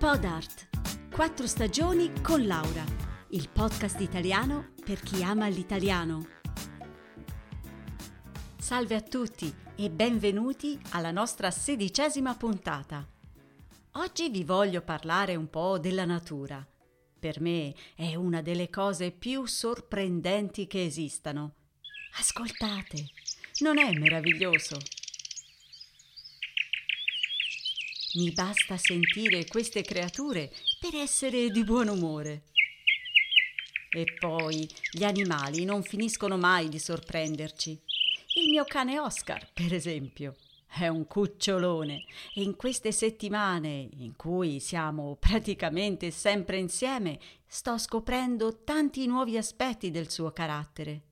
Podart. Quattro stagioni con Laura. Il podcast italiano per chi ama l'italiano. Salve a tutti e benvenuti alla nostra sedicesima puntata. Oggi vi voglio parlare un po' della natura. Per me è una delle cose più sorprendenti che esistano. Ascoltate, non è meraviglioso? Mi basta sentire queste creature per essere di buon umore. E poi gli animali non finiscono mai di sorprenderci. Il mio cane Oscar, per esempio, è un cucciolone e in queste settimane in cui siamo praticamente sempre insieme sto scoprendo tanti nuovi aspetti del suo carattere.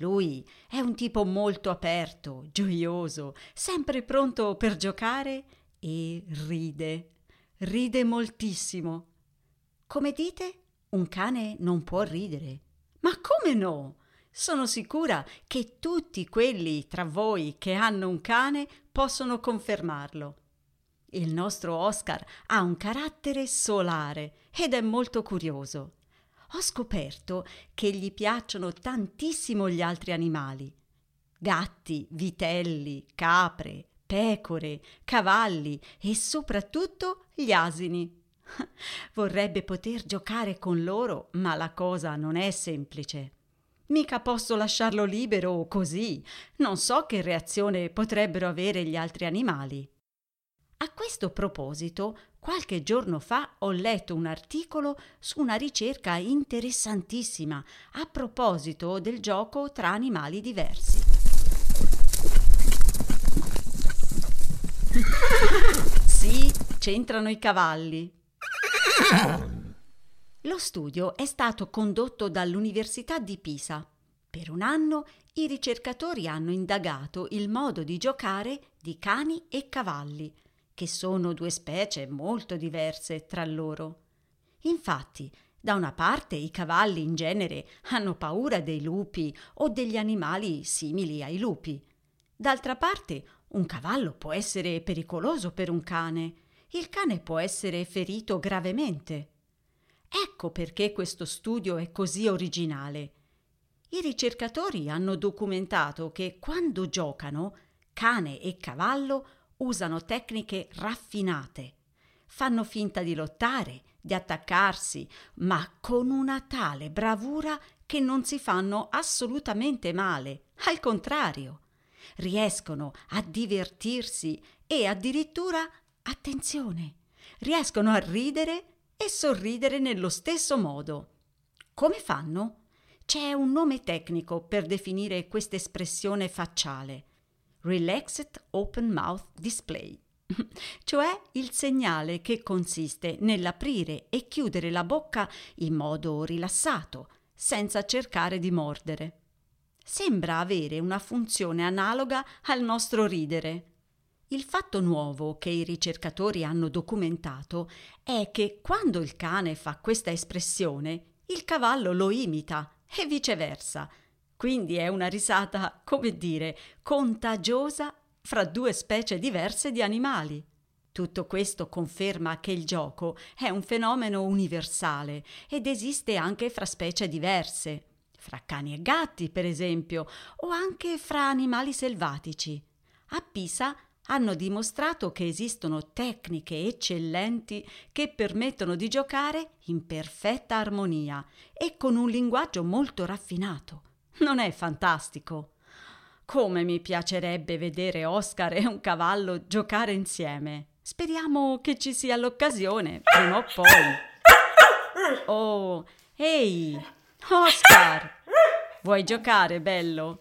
Lui è un tipo molto aperto, gioioso, sempre pronto per giocare e ride, ride moltissimo. Come dite, un cane non può ridere. Ma come no? Sono sicura che tutti quelli tra voi che hanno un cane possono confermarlo. Il nostro Oscar ha un carattere solare ed è molto curioso. Ho scoperto che gli piacciono tantissimo gli altri animali. Gatti, vitelli, capre, pecore, cavalli e soprattutto gli asini. Vorrebbe poter giocare con loro, ma la cosa non è semplice. Mica posso lasciarlo libero così. Non so che reazione potrebbero avere gli altri animali. A questo proposito, qualche giorno fa ho letto un articolo su una ricerca interessantissima a proposito del gioco tra animali diversi. Sì, c'entrano i cavalli. Lo studio è stato condotto dall'Università di Pisa. Per un anno i ricercatori hanno indagato il modo di giocare di cani e cavalli, che sono due specie molto diverse tra loro. Infatti, da una parte i cavalli in genere hanno paura dei lupi o degli animali simili ai lupi. D'altra parte un cavallo può essere pericoloso per un cane. Il cane può essere ferito gravemente. Ecco perché questo studio è così originale. I ricercatori hanno documentato che quando giocano, cane e cavallo usano tecniche raffinate. Fanno finta di lottare, di attaccarsi, ma con una tale bravura che non si fanno assolutamente male. Al contrario, riescono a divertirsi e addirittura, attenzione, riescono a ridere e sorridere nello stesso modo. Come fanno? C'è un nome tecnico per definire questa espressione facciale. Relaxed Open Mouth Display, cioè il segnale che consiste nell'aprire e chiudere la bocca in modo rilassato, senza cercare di mordere sembra avere una funzione analoga al nostro ridere. Il fatto nuovo che i ricercatori hanno documentato è che quando il cane fa questa espressione, il cavallo lo imita e viceversa. Quindi è una risata, come dire, contagiosa fra due specie diverse di animali. Tutto questo conferma che il gioco è un fenomeno universale ed esiste anche fra specie diverse fra cani e gatti, per esempio, o anche fra animali selvatici. A Pisa hanno dimostrato che esistono tecniche eccellenti che permettono di giocare in perfetta armonia e con un linguaggio molto raffinato. Non è fantastico? Come mi piacerebbe vedere Oscar e un cavallo giocare insieme. Speriamo che ci sia l'occasione, prima o poi. Oh, ehi, Oscar! Vuoi giocare, bello?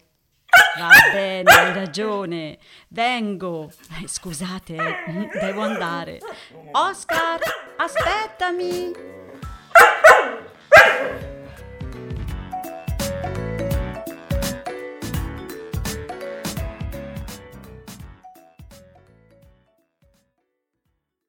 Va bene, hai ragione. Vengo. Eh, scusate, devo andare. Oscar, aspettami.